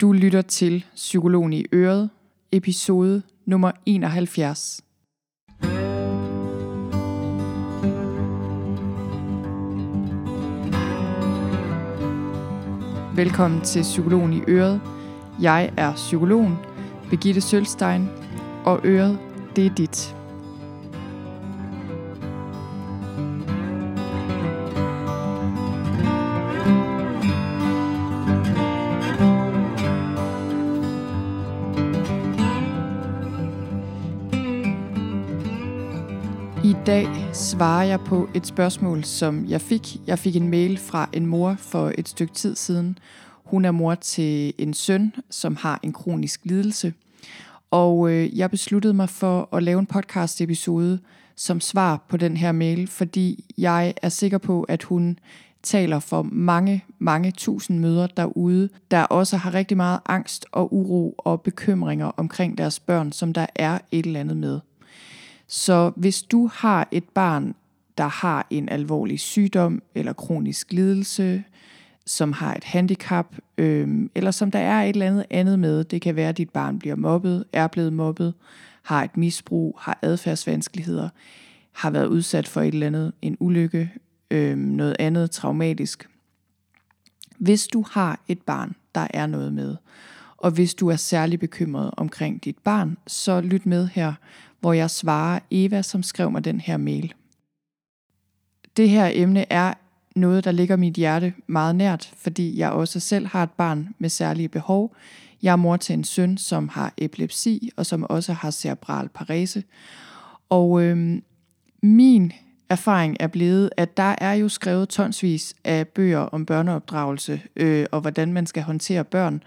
Du lytter til Psykologen i Øret, episode nummer 71. Velkommen til Psykologen i Øret. Jeg er psykologen, Begitte Sølstein, og Øret, det er dit. Dag svarer jeg på et spørgsmål, som jeg fik. Jeg fik en mail fra en mor for et stykke tid siden. Hun er mor til en søn, som har en kronisk lidelse. Og øh, jeg besluttede mig for at lave en podcast episode som svar på den her mail, fordi jeg er sikker på, at hun taler for mange, mange tusind møder derude, der også har rigtig meget angst og uro og bekymringer omkring deres børn, som der er et eller andet med. Så hvis du har et barn, der har en alvorlig sygdom eller kronisk lidelse, som har et handicap, øh, eller som der er et eller andet andet med, det kan være, at dit barn bliver mobbet, er blevet mobbet, har et misbrug, har adfærdsvanskeligheder, har været udsat for et eller andet, en ulykke, øh, noget andet traumatisk. Hvis du har et barn, der er noget med, og hvis du er særlig bekymret omkring dit barn, så lyt med her, hvor jeg svarer Eva, som skrev mig den her mail. Det her emne er noget, der ligger mit hjerte meget nært, fordi jeg også selv har et barn med særlige behov. Jeg er mor til en søn, som har epilepsi, og som også har cerebral parese. Og øhm, min erfaring er blevet, at der er jo skrevet tonsvis af bøger om børneopdragelse, øh, og hvordan man skal håndtere børn.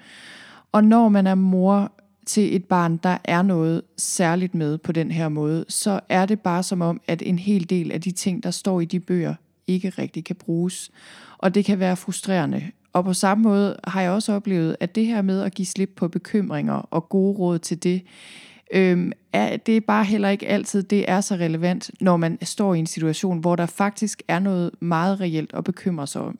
Og når man er mor til et barn, der er noget særligt med på den her måde, så er det bare som om, at en hel del af de ting, der står i de bøger, ikke rigtig kan bruges. Og det kan være frustrerende. Og på samme måde har jeg også oplevet, at det her med at give slip på bekymringer og gode råd til det, øhm, er, det er bare heller ikke altid, det er så relevant, når man står i en situation, hvor der faktisk er noget meget reelt at bekymre sig om.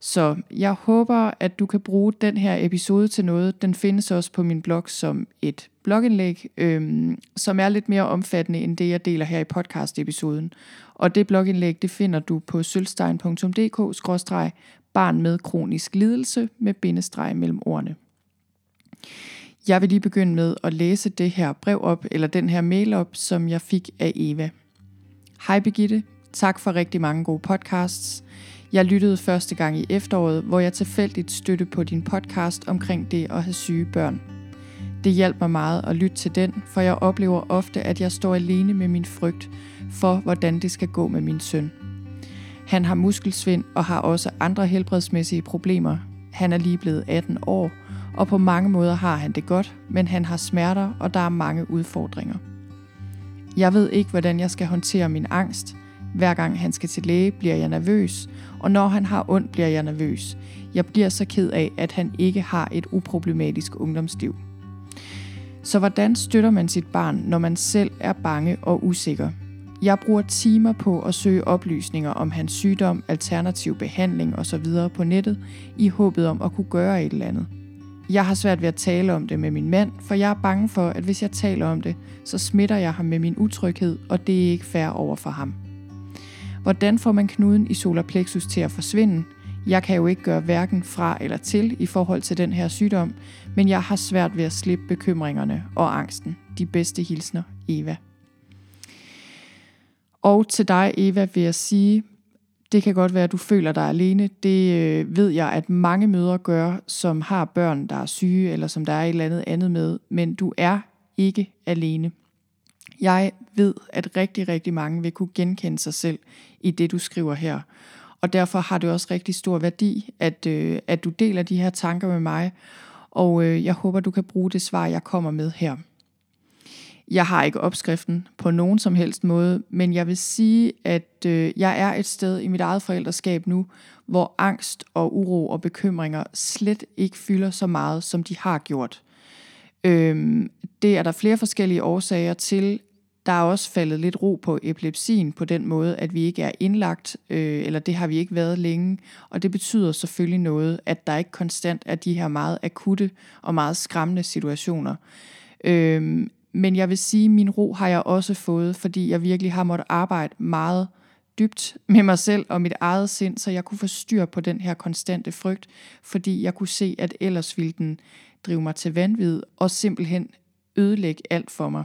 Så jeg håber, at du kan bruge den her episode til noget. Den findes også på min blog som et blogindlæg, øhm, som er lidt mere omfattende end det, jeg deler her i podcast-episoden. Og det blogindlæg, det finder du på sølvstein.dk-barn med kronisk lidelse med bindestreg mellem ordene. Jeg vil lige begynde med at læse det her brev op, eller den her mail op, som jeg fik af Eva. Hej Begitte, tak for rigtig mange gode podcasts. Jeg lyttede første gang i efteråret, hvor jeg tilfældigt støtte på din podcast omkring det at have syge børn. Det hjalp mig meget at lytte til den, for jeg oplever ofte, at jeg står alene med min frygt for, hvordan det skal gå med min søn. Han har muskelsvind og har også andre helbredsmæssige problemer. Han er lige blevet 18 år, og på mange måder har han det godt, men han har smerter, og der er mange udfordringer. Jeg ved ikke, hvordan jeg skal håndtere min angst. Hver gang han skal til læge, bliver jeg nervøs, og når han har ondt, bliver jeg nervøs. Jeg bliver så ked af, at han ikke har et uproblematisk ungdomsliv. Så hvordan støtter man sit barn, når man selv er bange og usikker? Jeg bruger timer på at søge oplysninger om hans sygdom, alternativ behandling osv. på nettet, i håbet om at kunne gøre et eller andet. Jeg har svært ved at tale om det med min mand, for jeg er bange for, at hvis jeg taler om det, så smitter jeg ham med min utryghed, og det er ikke fair over for ham. Hvordan får man knuden i solar plexus til at forsvinde? Jeg kan jo ikke gøre hverken fra eller til i forhold til den her sygdom, men jeg har svært ved at slippe bekymringerne og angsten. De bedste hilsner, Eva. Og til dig, Eva, vil jeg sige, det kan godt være, at du føler dig alene. Det øh, ved jeg, at mange mødre gør, som har børn, der er syge, eller som der er et eller andet andet med. Men du er ikke alene. Jeg ved, at rigtig, rigtig mange vil kunne genkende sig selv i det, du skriver her. Og derfor har det også rigtig stor værdi, at, øh, at du deler de her tanker med mig. Og øh, jeg håber, du kan bruge det svar, jeg kommer med her. Jeg har ikke opskriften på nogen som helst måde, men jeg vil sige, at øh, jeg er et sted i mit eget forældreskab nu, hvor angst og uro og bekymringer slet ikke fylder så meget, som de har gjort. Øhm, det er der flere forskellige årsager til. Der er også faldet lidt ro på epilepsien på den måde, at vi ikke er indlagt, øh, eller det har vi ikke været længe. Og det betyder selvfølgelig noget, at der ikke konstant er de her meget akutte og meget skræmmende situationer. Øh, men jeg vil sige, at min ro har jeg også fået, fordi jeg virkelig har måttet arbejde meget dybt med mig selv og mit eget sind, så jeg kunne få styr på den her konstante frygt, fordi jeg kunne se, at ellers ville den drive mig til vanvid og simpelthen ødelægge alt for mig.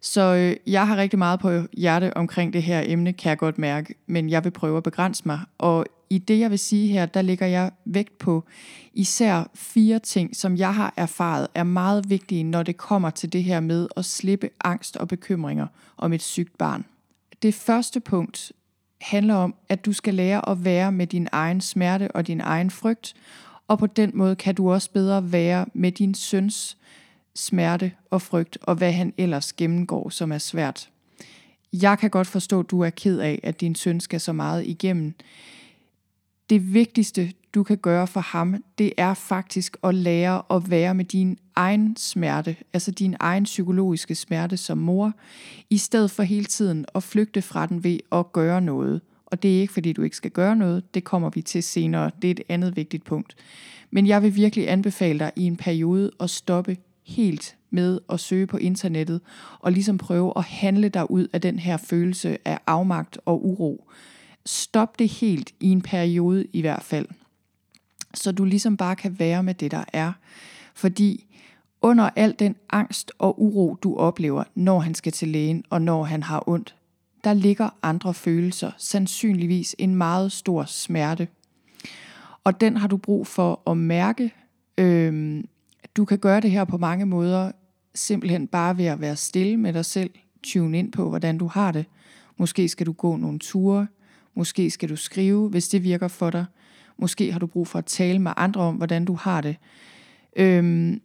Så øh, jeg har rigtig meget på hjerte omkring det her emne, kan jeg godt mærke, men jeg vil prøve at begrænse mig. Og i det, jeg vil sige her, der ligger jeg vægt på især fire ting, som jeg har erfaret er meget vigtige, når det kommer til det her med at slippe angst og bekymringer om et sygt barn. Det første punkt handler om, at du skal lære at være med din egen smerte og din egen frygt, og på den måde kan du også bedre være med din søns smerte og frygt, og hvad han ellers gennemgår, som er svært. Jeg kan godt forstå, at du er ked af, at din søn skal så meget igennem. Det vigtigste, du kan gøre for ham, det er faktisk at lære at være med din egen smerte, altså din egen psykologiske smerte som mor, i stedet for hele tiden at flygte fra den ved at gøre noget. Og det er ikke fordi du ikke skal gøre noget, det kommer vi til senere, det er et andet vigtigt punkt. Men jeg vil virkelig anbefale dig i en periode at stoppe helt med at søge på internettet og ligesom prøve at handle dig ud af den her følelse af afmagt og uro. Stop det helt i en periode i hvert fald. Så du ligesom bare kan være med det, der er. Fordi under al den angst og uro, du oplever, når han skal til lægen og når han har ondt, der ligger andre følelser, sandsynligvis en meget stor smerte. Og den har du brug for at mærke. Øhm, du kan gøre det her på mange måder, simpelthen bare ved at være stille med dig selv, tune ind på, hvordan du har det. Måske skal du gå nogle ture, måske skal du skrive, hvis det virker for dig. Måske har du brug for at tale med andre om, hvordan du har det. Øhm,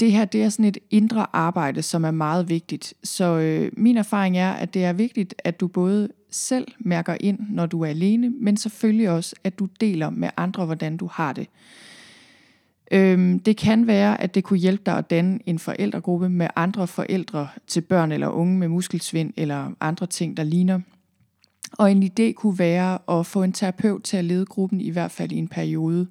det her det er sådan et indre arbejde, som er meget vigtigt. Så øh, min erfaring er, at det er vigtigt, at du både selv mærker ind, når du er alene, men selvfølgelig også, at du deler med andre, hvordan du har det. Øhm, det kan være, at det kunne hjælpe dig at danne en forældregruppe med andre forældre til børn eller unge med muskelsvind eller andre ting, der ligner. Og en idé kunne være at få en terapeut til at lede gruppen i hvert fald i en periode.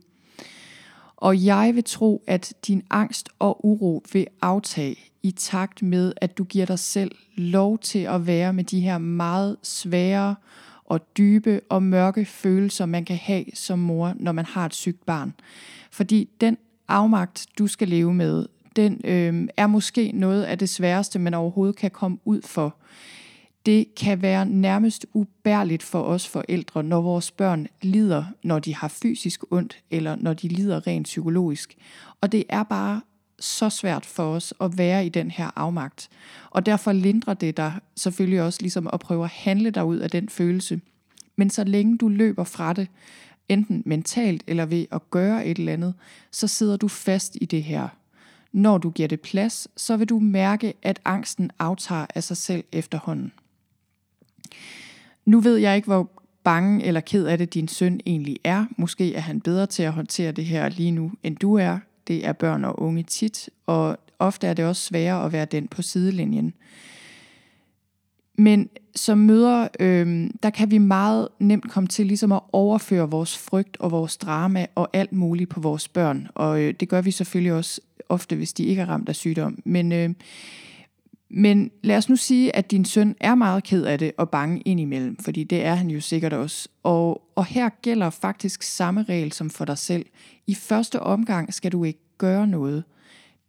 Og jeg vil tro, at din angst og uro vil aftage i takt med, at du giver dig selv lov til at være med de her meget svære og dybe og mørke følelser, man kan have som mor, når man har et sygt barn. Fordi den afmagt, du skal leve med, den øh, er måske noget af det sværeste, man overhovedet kan komme ud for. Det kan være nærmest ubærligt for os forældre, når vores børn lider, når de har fysisk ondt, eller når de lider rent psykologisk. Og det er bare så svært for os at være i den her afmagt. Og derfor lindrer det dig selvfølgelig også ligesom at prøve at handle dig ud af den følelse. Men så længe du løber fra det, enten mentalt eller ved at gøre et eller andet, så sidder du fast i det her. Når du giver det plads, så vil du mærke, at angsten aftager af sig selv efterhånden. Nu ved jeg ikke, hvor bange eller ked af det din søn egentlig er. Måske er han bedre til at håndtere det her lige nu, end du er. Det er børn og unge tit, og ofte er det også sværere at være den på sidelinjen. Men som mødre, øh, der kan vi meget nemt komme til ligesom at overføre vores frygt og vores drama og alt muligt på vores børn. Og øh, det gør vi selvfølgelig også ofte, hvis de ikke er ramt af sygdom. Men, øh, men lad os nu sige, at din søn er meget ked af det og bange indimellem, fordi det er han jo sikkert også. Og, og her gælder faktisk samme regel som for dig selv. I første omgang skal du ikke gøre noget.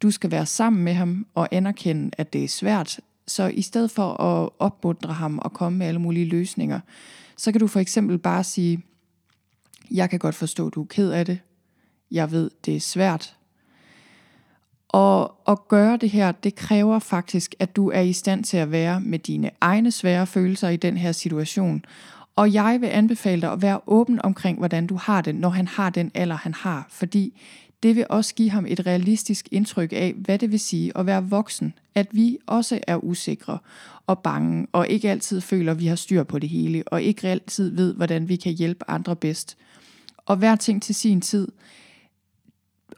Du skal være sammen med ham og anerkende, at det er svært, så i stedet for at opmuntre ham og komme med alle mulige løsninger, så kan du for eksempel bare sige, jeg kan godt forstå, at du er ked af det. Jeg ved, det er svært. Og at gøre det her, det kræver faktisk, at du er i stand til at være med dine egne svære følelser i den her situation. Og jeg vil anbefale dig at være åben omkring, hvordan du har det, når han har den alder, han har. Fordi det vil også give ham et realistisk indtryk af, hvad det vil sige at være voksen. At vi også er usikre og bange, og ikke altid føler, at vi har styr på det hele, og ikke altid ved, hvordan vi kan hjælpe andre bedst. Og hver ting til sin tid.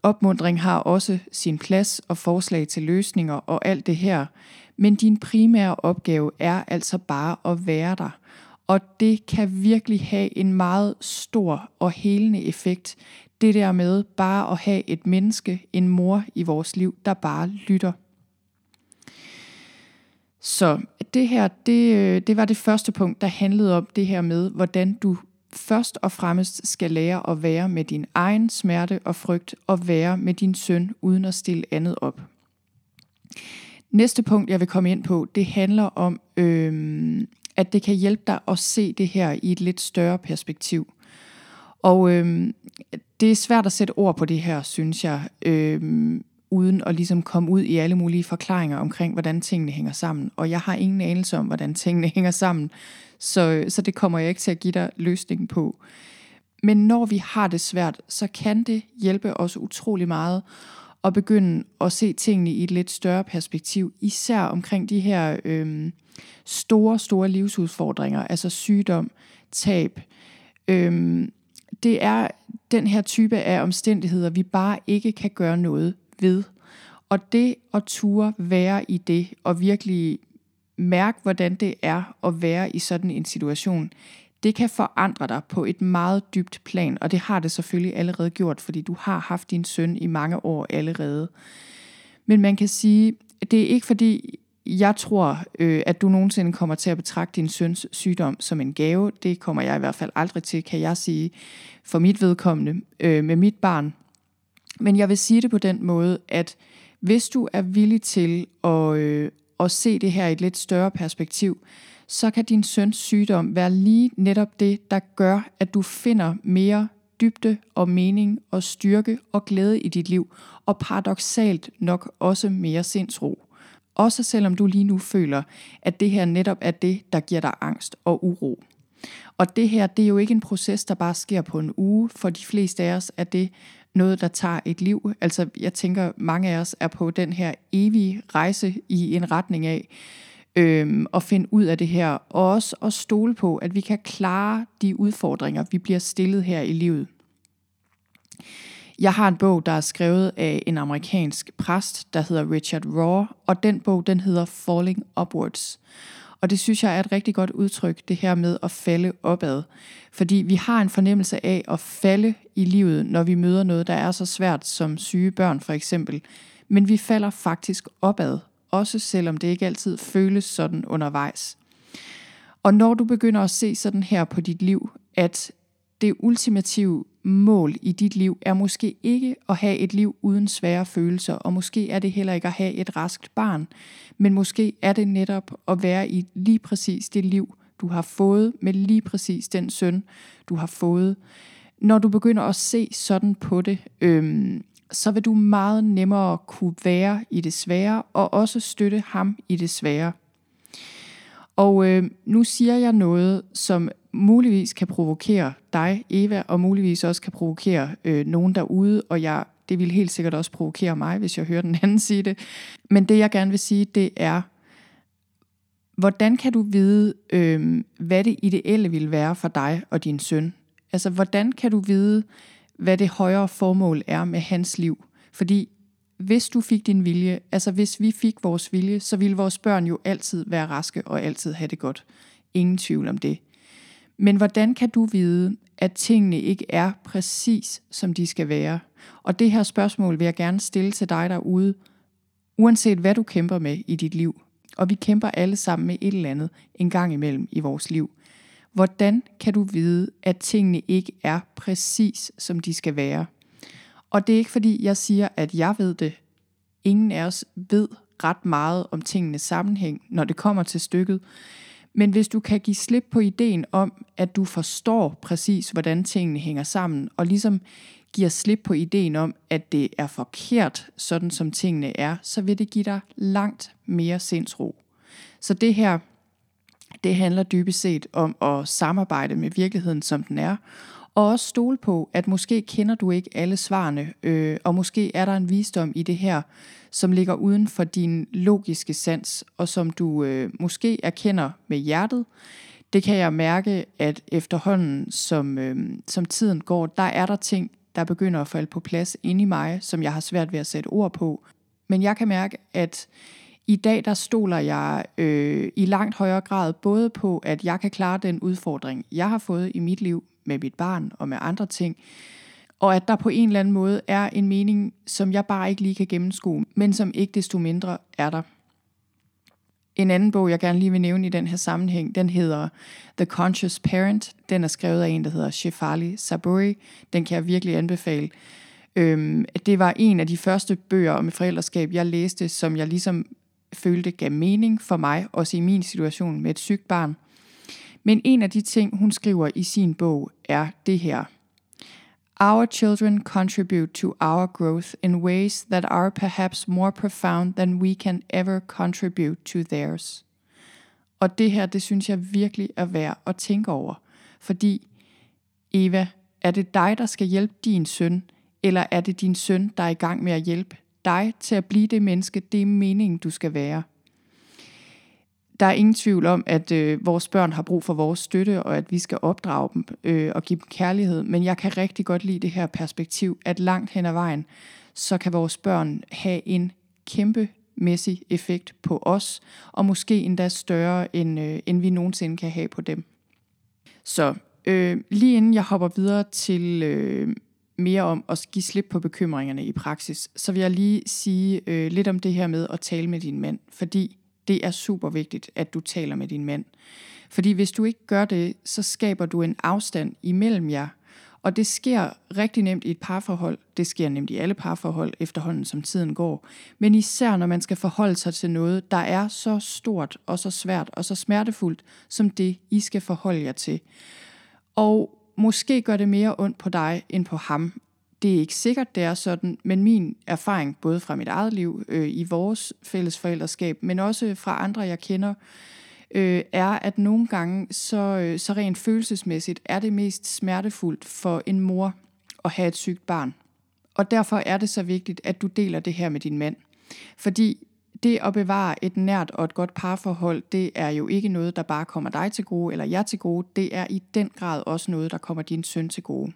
opmundring har også sin plads og forslag til løsninger og alt det her. Men din primære opgave er altså bare at være der. Og det kan virkelig have en meget stor og helende effekt. Det der med bare at have et menneske, en mor i vores liv, der bare lytter. Så det her, det, øh, det var det første punkt, der handlede om det her med, hvordan du først og fremmest skal lære at være med din egen smerte og frygt, og være med din søn, uden at stille andet op. Næste punkt, jeg vil komme ind på, det handler om, øh, at det kan hjælpe dig at se det her i et lidt større perspektiv. Og øh, det er svært at sætte ord på det her, synes jeg, øh, uden at ligesom komme ud i alle mulige forklaringer omkring, hvordan tingene hænger sammen. Og jeg har ingen anelse om, hvordan tingene hænger sammen, så, så det kommer jeg ikke til at give dig løsningen på. Men når vi har det svært, så kan det hjælpe os utrolig meget at begynde at se tingene i et lidt større perspektiv, især omkring de her øh, store, store livsudfordringer, altså sygdom, tab. Øh, det er den her type af omstændigheder, vi bare ikke kan gøre noget ved. Og det at ture være i det, og virkelig mærke, hvordan det er at være i sådan en situation, det kan forandre dig på et meget dybt plan, og det har det selvfølgelig allerede gjort, fordi du har haft din søn i mange år allerede. Men man kan sige, det er ikke fordi, jeg tror, øh, at du nogensinde kommer til at betragte din søns sygdom som en gave. Det kommer jeg i hvert fald aldrig til, kan jeg sige, for mit vedkommende øh, med mit barn. Men jeg vil sige det på den måde, at hvis du er villig til at, øh, at se det her i et lidt større perspektiv, så kan din søns sygdom være lige netop det, der gør, at du finder mere dybde og mening og styrke og glæde i dit liv, og paradoxalt nok også mere sindsro. Også selvom du lige nu føler, at det her netop er det, der giver dig angst og uro. Og det her, det er jo ikke en proces, der bare sker på en uge. For de fleste af os er det noget, der tager et liv. Altså, jeg tænker, mange af os er på den her evige rejse i en retning af øhm, at finde ud af det her, og også at stole på, at vi kan klare de udfordringer, vi bliver stillet her i livet. Jeg har en bog, der er skrevet af en amerikansk præst, der hedder Richard Raw, og den bog, den hedder Falling Upwards. Og det synes jeg er et rigtig godt udtryk, det her med at falde opad. Fordi vi har en fornemmelse af at falde i livet, når vi møder noget, der er så svært som syge børn for eksempel. Men vi falder faktisk opad, også selvom det ikke altid føles sådan undervejs. Og når du begynder at se sådan her på dit liv, at det ultimative mål i dit liv er måske ikke at have et liv uden svære følelser, og måske er det heller ikke at have et raskt barn, men måske er det netop at være i lige præcis det liv, du har fået med lige præcis den søn, du har fået. Når du begynder at se sådan på det, øhm, så vil du meget nemmere kunne være i det svære, og også støtte ham i det svære. Og øh, nu siger jeg noget, som muligvis kan provokere dig, Eva, og muligvis også kan provokere øh, nogen derude, og jeg, det vil helt sikkert også provokere mig, hvis jeg hører den anden sige det. Men det jeg gerne vil sige, det er, hvordan kan du vide, øh, hvad det ideelle vil være for dig og din søn? Altså, hvordan kan du vide, hvad det højere formål er med hans liv? Fordi hvis du fik din vilje, altså hvis vi fik vores vilje, så ville vores børn jo altid være raske og altid have det godt. Ingen tvivl om det. Men hvordan kan du vide, at tingene ikke er præcis, som de skal være? Og det her spørgsmål vil jeg gerne stille til dig derude, uanset hvad du kæmper med i dit liv. Og vi kæmper alle sammen med et eller andet en gang imellem i vores liv. Hvordan kan du vide, at tingene ikke er præcis, som de skal være? Og det er ikke fordi, jeg siger, at jeg ved det. Ingen af os ved ret meget om tingenes sammenhæng, når det kommer til stykket. Men hvis du kan give slip på ideen om, at du forstår præcis, hvordan tingene hænger sammen, og ligesom giver slip på ideen om, at det er forkert, sådan som tingene er, så vil det give dig langt mere sindsro. Så det her, det handler dybest set om at samarbejde med virkeligheden, som den er, og også stole på, at måske kender du ikke alle svarene, øh, og måske er der en visdom i det her, som ligger uden for din logiske sans, og som du øh, måske erkender med hjertet. Det kan jeg mærke, at efterhånden, som, øh, som tiden går, der er der ting der begynder at falde på plads inde i mig, som jeg har svært ved at sætte ord på. Men jeg kan mærke, at i dag der stoler jeg øh, i langt højere grad både på, at jeg kan klare den udfordring, jeg har fået i mit liv med mit barn og med andre ting, og at der på en eller anden måde er en mening, som jeg bare ikke lige kan gennemskue, men som ikke desto mindre er der. En anden bog, jeg gerne lige vil nævne i den her sammenhæng, den hedder The Conscious Parent. Den er skrevet af en, der hedder Shefali Saburi. Den kan jeg virkelig anbefale. Øhm, det var en af de første bøger om forældreskab, jeg læste, som jeg ligesom følte gav mening for mig, også i min situation med et sygt barn. Men en af de ting, hun skriver i sin bog, er det her – Our children contribute to our growth in ways that are perhaps more profound than we can ever contribute to theirs. Og det her, det synes jeg virkelig er værd at tænke over. Fordi, Eva, er det dig, der skal hjælpe din søn, eller er det din søn, der er i gang med at hjælpe dig til at blive det menneske, det er meningen, du skal være? Der er ingen tvivl om, at øh, vores børn har brug for vores støtte, og at vi skal opdrage dem øh, og give dem kærlighed. Men jeg kan rigtig godt lide det her perspektiv, at langt hen ad vejen, så kan vores børn have en kæmpe mæssig effekt på os, og måske endda større, end, øh, end vi nogensinde kan have på dem. Så øh, lige inden jeg hopper videre til øh, mere om at give slip på bekymringerne i praksis, så vil jeg lige sige øh, lidt om det her med at tale med din mand, fordi det er super vigtigt, at du taler med din mand. Fordi hvis du ikke gør det, så skaber du en afstand imellem jer. Og det sker rigtig nemt i et parforhold. Det sker nemt i alle parforhold efterhånden, som tiden går. Men især når man skal forholde sig til noget, der er så stort og så svært og så smertefuldt, som det I skal forholde jer til. Og måske gør det mere ondt på dig end på ham, det er ikke sikkert, det er sådan, men min erfaring, både fra mit eget liv, øh, i vores fælles forældreskab, men også fra andre, jeg kender, øh, er, at nogle gange, så, øh, så rent følelsesmæssigt, er det mest smertefuldt for en mor at have et sygt barn. Og derfor er det så vigtigt, at du deler det her med din mand. Fordi det at bevare et nært og et godt parforhold, det er jo ikke noget, der bare kommer dig til gode eller jer til gode. Det er i den grad også noget, der kommer din søn til gode.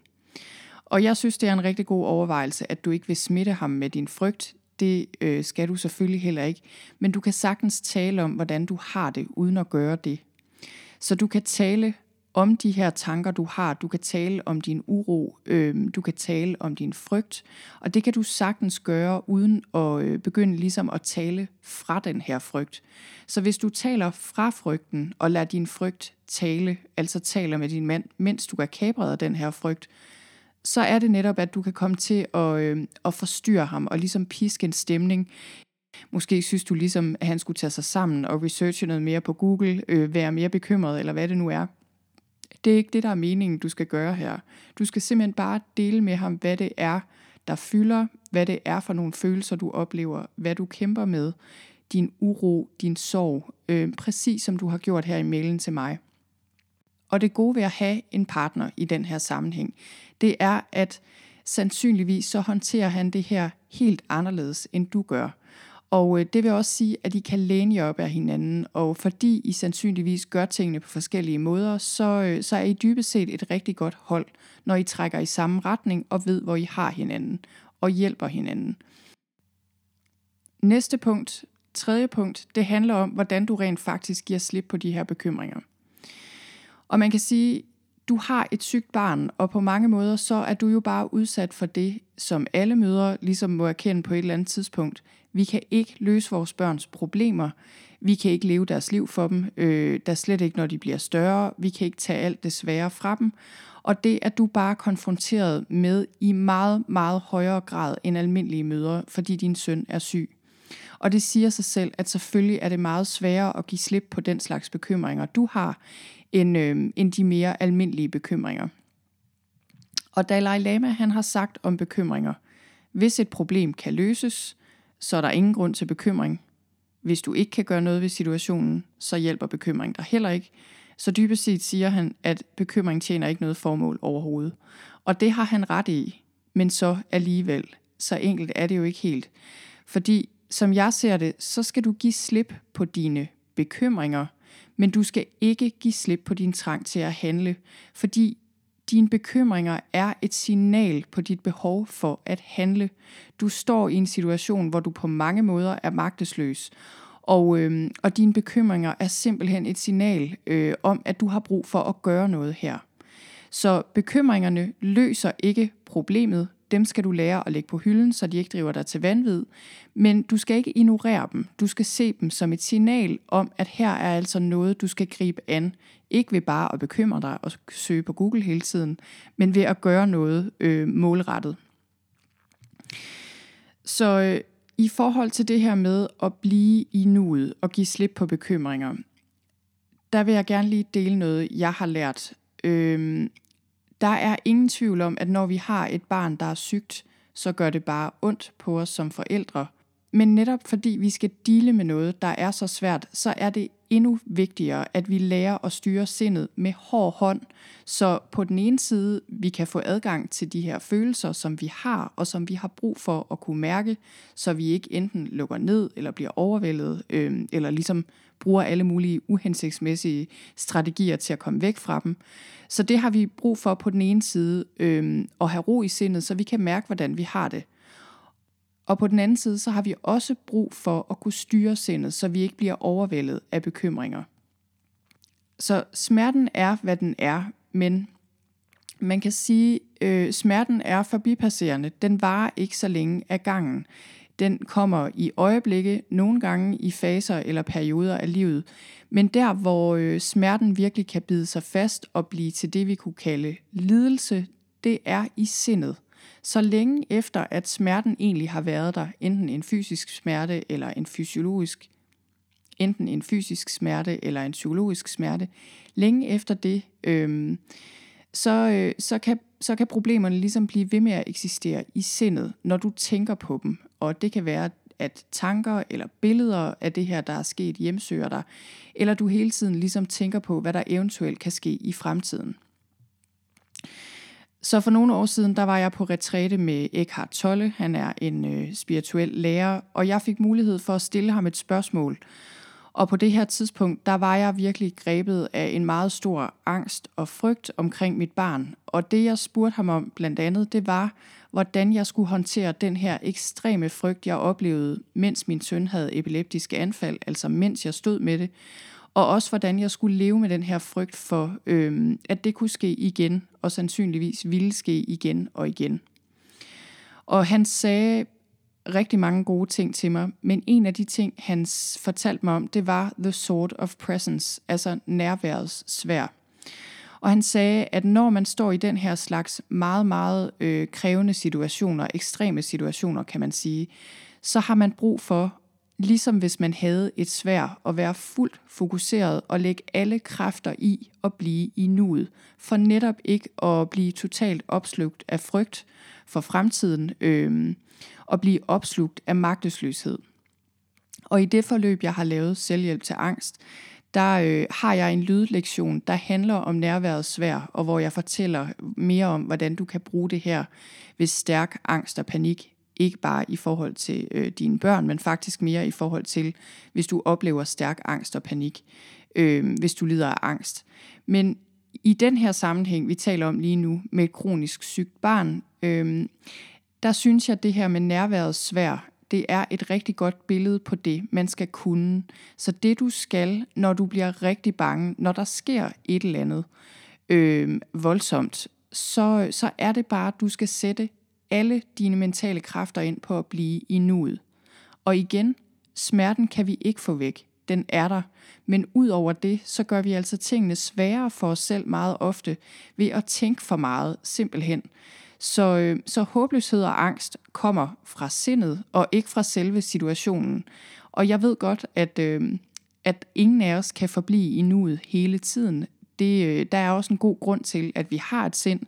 Og jeg synes, det er en rigtig god overvejelse, at du ikke vil smitte ham med din frygt. Det øh, skal du selvfølgelig heller ikke. Men du kan sagtens tale om, hvordan du har det, uden at gøre det. Så du kan tale om de her tanker, du har. Du kan tale om din uro, øh, du kan tale om din frygt, og det kan du sagtens gøre, uden at øh, begynde ligesom at tale fra den her frygt. Så hvis du taler fra frygten, og lader din frygt tale, altså taler med din mand, mens du er kabret af den her frygt, så er det netop, at du kan komme til at, øh, at forstyrre ham og ligesom piske en stemning. Måske synes du ligesom, at han skulle tage sig sammen og researche noget mere på Google, øh, være mere bekymret, eller hvad det nu er. Det er ikke det, der er meningen, du skal gøre her. Du skal simpelthen bare dele med ham, hvad det er, der fylder, hvad det er for nogle følelser, du oplever, hvad du kæmper med, din uro, din sorg, øh, præcis som du har gjort her i mailen til mig. Og det gode ved at have en partner i den her sammenhæng, det er, at sandsynligvis så håndterer han det her helt anderledes, end du gør. Og øh, det vil også sige, at I kan læne jer op af hinanden, og fordi I sandsynligvis gør tingene på forskellige måder, så, øh, så er I dybest set et rigtig godt hold, når I trækker i samme retning og ved, hvor I har hinanden og hjælper hinanden. Næste punkt, tredje punkt, det handler om, hvordan du rent faktisk giver slip på de her bekymringer. Og man kan sige, du har et sygt barn, og på mange måder så er du jo bare udsat for det, som alle mødre ligesom må erkende på et eller andet tidspunkt. Vi kan ikke løse vores børns problemer. Vi kan ikke leve deres liv for dem, øh, der slet ikke, når de bliver større. Vi kan ikke tage alt det svære fra dem. Og det er du bare konfronteret med i meget, meget højere grad end almindelige mødre, fordi din søn er syg. Og det siger sig selv, at selvfølgelig er det meget sværere at give slip på den slags bekymringer, du har, end, øh, end de mere almindelige bekymringer. Og Dalai Lama han har sagt om bekymringer, hvis et problem kan løses, så er der ingen grund til bekymring. Hvis du ikke kan gøre noget ved situationen, så hjælper bekymring dig heller ikke. Så dybest set siger han, at bekymring tjener ikke noget formål overhovedet. Og det har han ret i, men så alligevel. Så enkelt er det jo ikke helt. Fordi som jeg ser det, så skal du give slip på dine bekymringer, men du skal ikke give slip på din trang til at handle, fordi Dine bekymringer er et signal på dit behov for at handle. Du står i en situation, hvor du på mange måder er magtesløs, og, øh, og dine bekymringer er simpelthen et signal øh, om, at du har brug for at gøre noget her. Så bekymringerne løser ikke problemet. Dem skal du lære at lægge på hylden, så de ikke driver dig til vanvid. Men du skal ikke ignorere dem. Du skal se dem som et signal om, at her er altså noget, du skal gribe an. Ikke ved bare at bekymre dig og søge på Google hele tiden, men ved at gøre noget øh, målrettet. Så øh, i forhold til det her med at blive i nuet og give slip på bekymringer, der vil jeg gerne lige dele noget, jeg har lært. Øh, der er ingen tvivl om, at når vi har et barn, der er sygt, så gør det bare ondt på os som forældre. Men netop fordi vi skal dele med noget, der er så svært, så er det endnu vigtigere, at vi lærer at styre sindet med hård hånd, så på den ene side, vi kan få adgang til de her følelser, som vi har, og som vi har brug for at kunne mærke, så vi ikke enten lukker ned, eller bliver overvældet, øh, eller ligesom bruger alle mulige uhensigtsmæssige strategier til at komme væk fra dem. Så det har vi brug for på den ene side, øh, at have ro i sindet, så vi kan mærke, hvordan vi har det. Og på den anden side, så har vi også brug for at kunne styre sindet, så vi ikke bliver overvældet af bekymringer. Så smerten er, hvad den er, men man kan sige, øh, smerten er forbipasserende. Den varer ikke så længe af gangen. Den kommer i øjeblikke, nogle gange i faser eller perioder af livet. Men der, hvor øh, smerten virkelig kan bide sig fast og blive til det, vi kunne kalde lidelse, det er i sindet. Så længe efter, at smerten egentlig har været der, enten en fysisk smerte eller en fysiologisk, enten en fysisk smerte eller en psykologisk smerte, længe efter det, øh, så, øh, så, kan, så kan problemerne ligesom blive ved med at eksistere i sindet, når du tænker på dem. Og det kan være, at tanker eller billeder af det her, der er sket, hjemsøger dig, eller du hele tiden ligesom tænker på, hvad der eventuelt kan ske i fremtiden. Så for nogle år siden, der var jeg på retræte med Eckhart Tolle. Han er en øh, spirituel lærer, og jeg fik mulighed for at stille ham et spørgsmål. Og på det her tidspunkt, der var jeg virkelig grebet af en meget stor angst og frygt omkring mit barn. Og det jeg spurgte ham om blandt andet, det var, hvordan jeg skulle håndtere den her ekstreme frygt, jeg oplevede, mens min søn havde epileptiske anfald, altså mens jeg stod med det og også hvordan jeg skulle leve med den her frygt for, øhm, at det kunne ske igen, og sandsynligvis ville ske igen og igen. Og han sagde rigtig mange gode ting til mig, men en af de ting, han fortalte mig om, det var the sword of presence, altså nærværets svær. Og han sagde, at når man står i den her slags meget, meget øh, krævende situationer, ekstreme situationer kan man sige, så har man brug for ligesom hvis man havde et svær at være fuldt fokuseret og lægge alle kræfter i at blive i nuet, for netop ikke at blive totalt opslugt af frygt for fremtiden øh, og blive opslugt af magtesløshed. Og i det forløb, jeg har lavet selvhjælp til angst, der øh, har jeg en lydlektion, der handler om nærværet svær, og hvor jeg fortæller mere om, hvordan du kan bruge det her ved stærk angst og panik ikke bare i forhold til øh, dine børn, men faktisk mere i forhold til, hvis du oplever stærk angst og panik, øh, hvis du lider af angst. Men i den her sammenhæng, vi taler om lige nu, med et kronisk sygt barn, øh, der synes jeg, at det her med nærværet svær, det er et rigtig godt billede på det, man skal kunne. Så det du skal, når du bliver rigtig bange, når der sker et eller andet øh, voldsomt, så, så er det bare, at du skal sætte alle dine mentale kræfter ind på at blive i nuet. Og igen, smerten kan vi ikke få væk. Den er der. Men ud over det, så gør vi altså tingene sværere for os selv meget ofte ved at tænke for meget, simpelthen. Så, øh, så håbløshed og angst kommer fra sindet og ikke fra selve situationen. Og jeg ved godt, at, øh, at ingen af os kan forblive i nuet hele tiden. Det, øh, der er også en god grund til, at vi har et sind,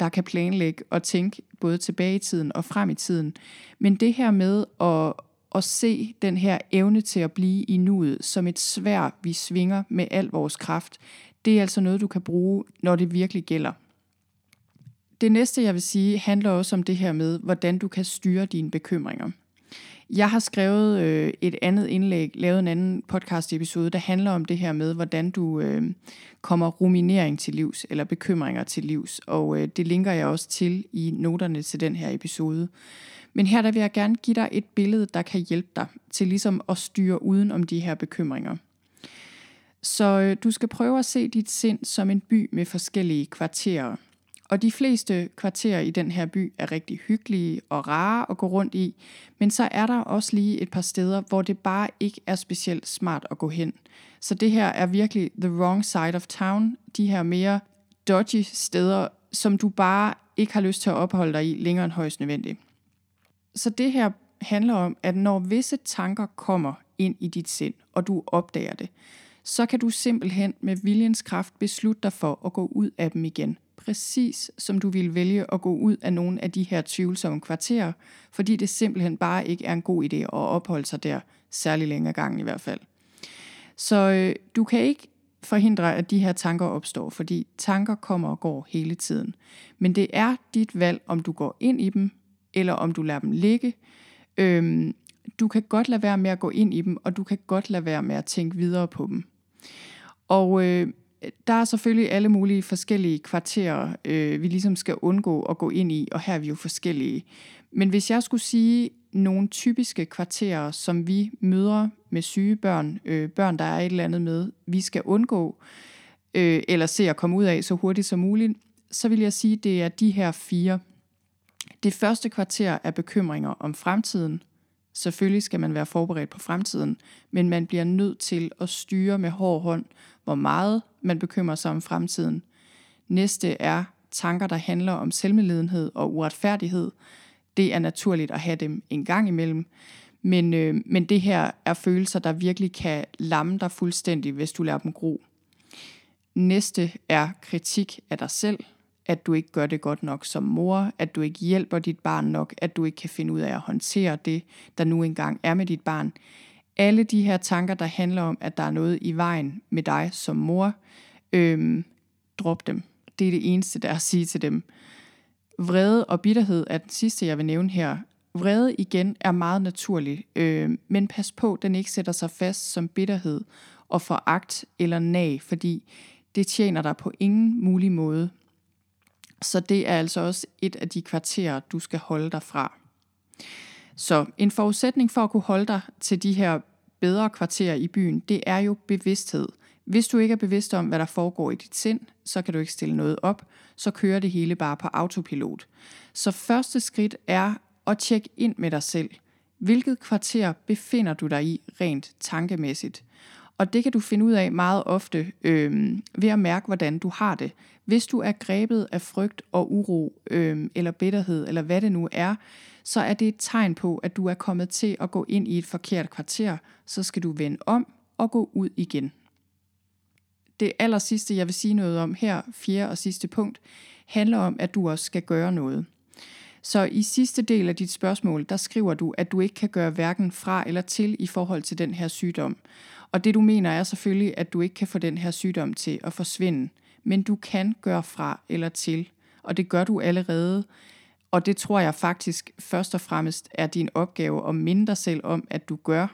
der kan planlægge og tænke både tilbage i tiden og frem i tiden. Men det her med at, at se den her evne til at blive i nuet som et svær, vi svinger med al vores kraft, det er altså noget, du kan bruge, når det virkelig gælder. Det næste, jeg vil sige, handler også om det her med, hvordan du kan styre dine bekymringer. Jeg har skrevet øh, et andet indlæg, lavet en anden podcast episode, der handler om det her med, hvordan du øh, kommer ruminering til livs, eller bekymringer til livs, og øh, det linker jeg også til i noterne til den her episode. Men her der vil jeg gerne give dig et billede, der kan hjælpe dig til ligesom at styre uden om de her bekymringer. Så øh, du skal prøve at se dit sind som en by med forskellige kvarterer. Og de fleste kvarterer i den her by er rigtig hyggelige og rare at gå rundt i, men så er der også lige et par steder, hvor det bare ikke er specielt smart at gå hen. Så det her er virkelig the wrong side of town, de her mere dodgy steder, som du bare ikke har lyst til at opholde dig i længere end højst nødvendigt. Så det her handler om, at når visse tanker kommer ind i dit sind, og du opdager det, så kan du simpelthen med viljens kraft beslutte dig for at gå ud af dem igen. Præcis som du ville vælge at gå ud af nogle af de her tvivlsomme kvarterer, fordi det simpelthen bare ikke er en god idé at opholde sig der, særlig længere gang i hvert fald. Så øh, du kan ikke forhindre, at de her tanker opstår, fordi tanker kommer og går hele tiden. Men det er dit valg, om du går ind i dem, eller om du lader dem ligge. Øhm, du kan godt lade være med at gå ind i dem, og du kan godt lade være med at tænke videre på dem. Og øh, der er selvfølgelig alle mulige forskellige kvarterer, øh, vi ligesom skal undgå at gå ind i, og her er vi jo forskellige. Men hvis jeg skulle sige nogle typiske kvarterer, som vi møder med syge børn, øh, børn der er et eller andet med, vi skal undgå, øh, eller se at komme ud af så hurtigt som muligt, så vil jeg sige, det er de her fire. Det første kvarter er bekymringer om fremtiden, Selvfølgelig skal man være forberedt på fremtiden, men man bliver nødt til at styre med hård hånd, hvor meget man bekymrer sig om fremtiden. Næste er tanker, der handler om selvmedledenhed og uretfærdighed. Det er naturligt at have dem en gang imellem, men, øh, men det her er følelser, der virkelig kan lamme dig fuldstændig, hvis du lader dem gro. Næste er kritik af dig selv, at du ikke gør det godt nok som mor, at du ikke hjælper dit barn nok, at du ikke kan finde ud af at håndtere det, der nu engang er med dit barn. Alle de her tanker, der handler om, at der er noget i vejen med dig som mor, øhm, drop dem. Det er det eneste, der er at sige til dem. Vrede og bitterhed er den sidste, jeg vil nævne her. Vrede igen er meget naturlig, øh, men pas på, den ikke sætter sig fast som bitterhed og foragt eller nag, fordi det tjener dig på ingen mulig måde. Så det er altså også et af de kvarterer, du skal holde dig fra. Så en forudsætning for at kunne holde dig til de her bedre kvarterer i byen, det er jo bevidsthed. Hvis du ikke er bevidst om, hvad der foregår i dit sind, så kan du ikke stille noget op, så kører det hele bare på autopilot. Så første skridt er at tjekke ind med dig selv. Hvilket kvarter befinder du dig i rent tankemæssigt? Og det kan du finde ud af meget ofte øh, ved at mærke, hvordan du har det. Hvis du er grebet af frygt og uro, øh, eller bitterhed, eller hvad det nu er, så er det et tegn på, at du er kommet til at gå ind i et forkert kvarter. Så skal du vende om og gå ud igen. Det aller sidste, jeg vil sige noget om her, fjerde og sidste punkt, handler om, at du også skal gøre noget. Så i sidste del af dit spørgsmål, der skriver du, at du ikke kan gøre hverken fra eller til i forhold til den her sygdom. Og det du mener er selvfølgelig, at du ikke kan få den her sygdom til at forsvinde, men du kan gøre fra eller til, og det gør du allerede. Og det tror jeg faktisk først og fremmest er din opgave at minde dig selv om, at du gør.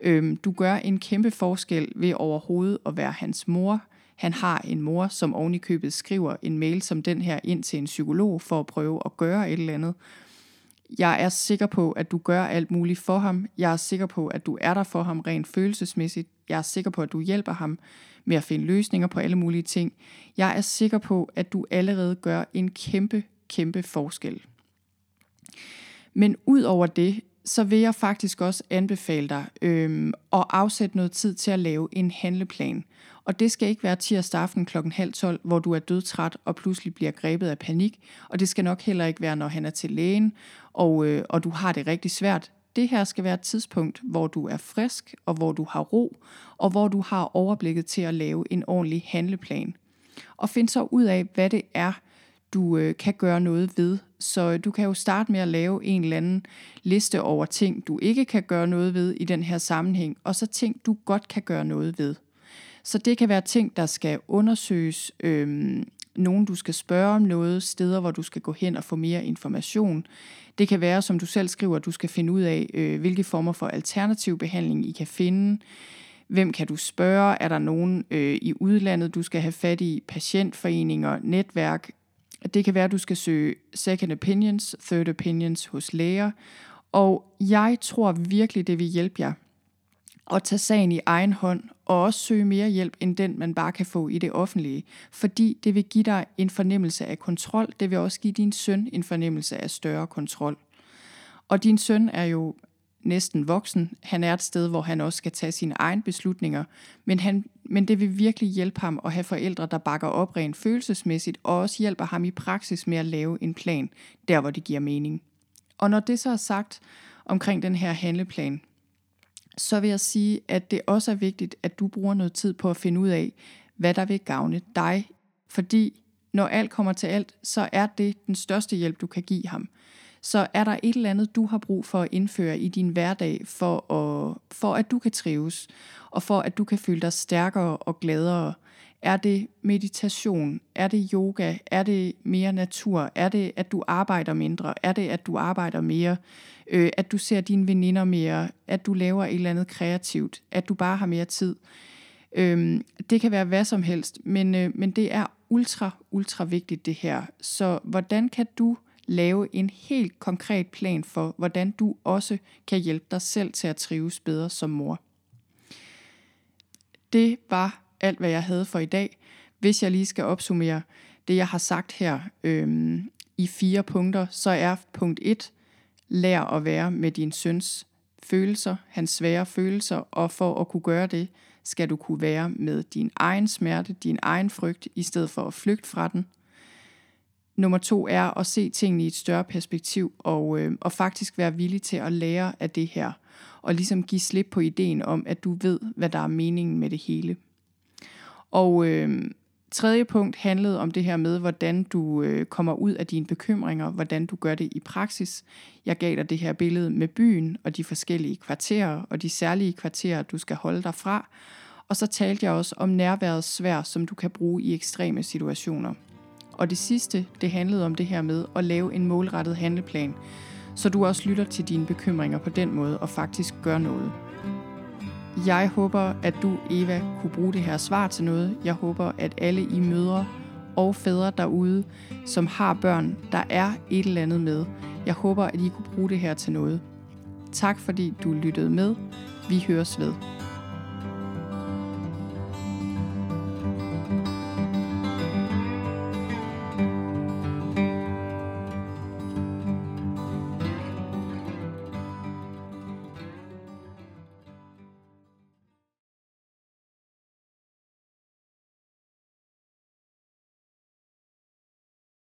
Øhm, du gør en kæmpe forskel ved overhovedet at være hans mor. Han har en mor, som oven i købet skriver en mail som den her ind til en psykolog for at prøve at gøre et eller andet. Jeg er sikker på, at du gør alt muligt for ham. Jeg er sikker på, at du er der for ham rent følelsesmæssigt. Jeg er sikker på, at du hjælper ham med at finde løsninger på alle mulige ting. Jeg er sikker på, at du allerede gør en kæmpe, kæmpe forskel. Men ud over det, så vil jeg faktisk også anbefale dig øhm, at afsætte noget tid til at lave en handleplan. Og det skal ikke være tirsdag aften klokken halv 12, hvor du er dødtræt og pludselig bliver grebet af panik. Og det skal nok heller ikke være, når han er til lægen, og, øh, og du har det rigtig svært. Det her skal være et tidspunkt, hvor du er frisk, og hvor du har ro, og hvor du har overblikket til at lave en ordentlig handleplan. Og find så ud af, hvad det er, du øh, kan gøre noget ved. Så du kan jo starte med at lave en eller anden liste over ting, du ikke kan gøre noget ved i den her sammenhæng, og så ting, du godt kan gøre noget ved. Så det kan være ting, der skal undersøges, øhm, nogen du skal spørge om noget, steder hvor du skal gå hen og få mere information. Det kan være, som du selv skriver, at du skal finde ud af, øh, hvilke former for alternativ behandling I kan finde. Hvem kan du spørge? Er der nogen øh, i udlandet, du skal have fat i? Patientforeninger, netværk? Det kan være, at du skal søge second opinions, third opinions hos læger. Og jeg tror virkelig, det vil hjælpe jer at tage sagen i egen hånd og også søge mere hjælp end den, man bare kan få i det offentlige. Fordi det vil give dig en fornemmelse af kontrol. Det vil også give din søn en fornemmelse af større kontrol. Og din søn er jo næsten voksen. Han er et sted, hvor han også skal tage sine egne beslutninger. Men, han, men det vil virkelig hjælpe ham at have forældre, der bakker op rent følelsesmæssigt, og også hjælper ham i praksis med at lave en plan, der hvor det giver mening. Og når det så er sagt omkring den her handleplan, så vil jeg sige, at det også er vigtigt, at du bruger noget tid på at finde ud af, hvad der vil gavne dig. Fordi når alt kommer til alt, så er det den største hjælp, du kan give ham. Så er der et eller andet, du har brug for at indføre i din hverdag, for, at, for at du kan trives, og for at du kan føle dig stærkere og gladere. Er det meditation? Er det yoga? Er det mere natur? Er det, at du arbejder mindre? Er det, at du arbejder mere? Øh, at du ser dine veninder mere? At du laver et eller andet kreativt? At du bare har mere tid? Øh, det kan være hvad som helst, men, øh, men det er ultra, ultra vigtigt det her. Så hvordan kan du lave en helt konkret plan for, hvordan du også kan hjælpe dig selv til at trives bedre som mor? Det var alt, hvad jeg havde for i dag. Hvis jeg lige skal opsummere det, jeg har sagt her øhm, i fire punkter, så er punkt 1, lær at være med din søns følelser, hans svære følelser, og for at kunne gøre det, skal du kunne være med din egen smerte, din egen frygt, i stedet for at flygte fra den. Nummer to er at se tingene i et større perspektiv, og, øh, og faktisk være villig til at lære af det her, og ligesom give slip på ideen om, at du ved, hvad der er meningen med det hele. Og øh, tredje punkt handlede om det her med, hvordan du øh, kommer ud af dine bekymringer, hvordan du gør det i praksis. Jeg gav dig det her billede med byen og de forskellige kvarterer og de særlige kvarterer, du skal holde dig fra. Og så talte jeg også om nærværets svær, som du kan bruge i ekstreme situationer. Og det sidste, det handlede om det her med at lave en målrettet handleplan, så du også lytter til dine bekymringer på den måde og faktisk gør noget. Jeg håber, at du, Eva, kunne bruge det her svar til noget. Jeg håber, at alle I mødre og fædre derude, som har børn, der er et eller andet med. Jeg håber, at I kunne bruge det her til noget. Tak fordi du lyttede med. Vi høres ved.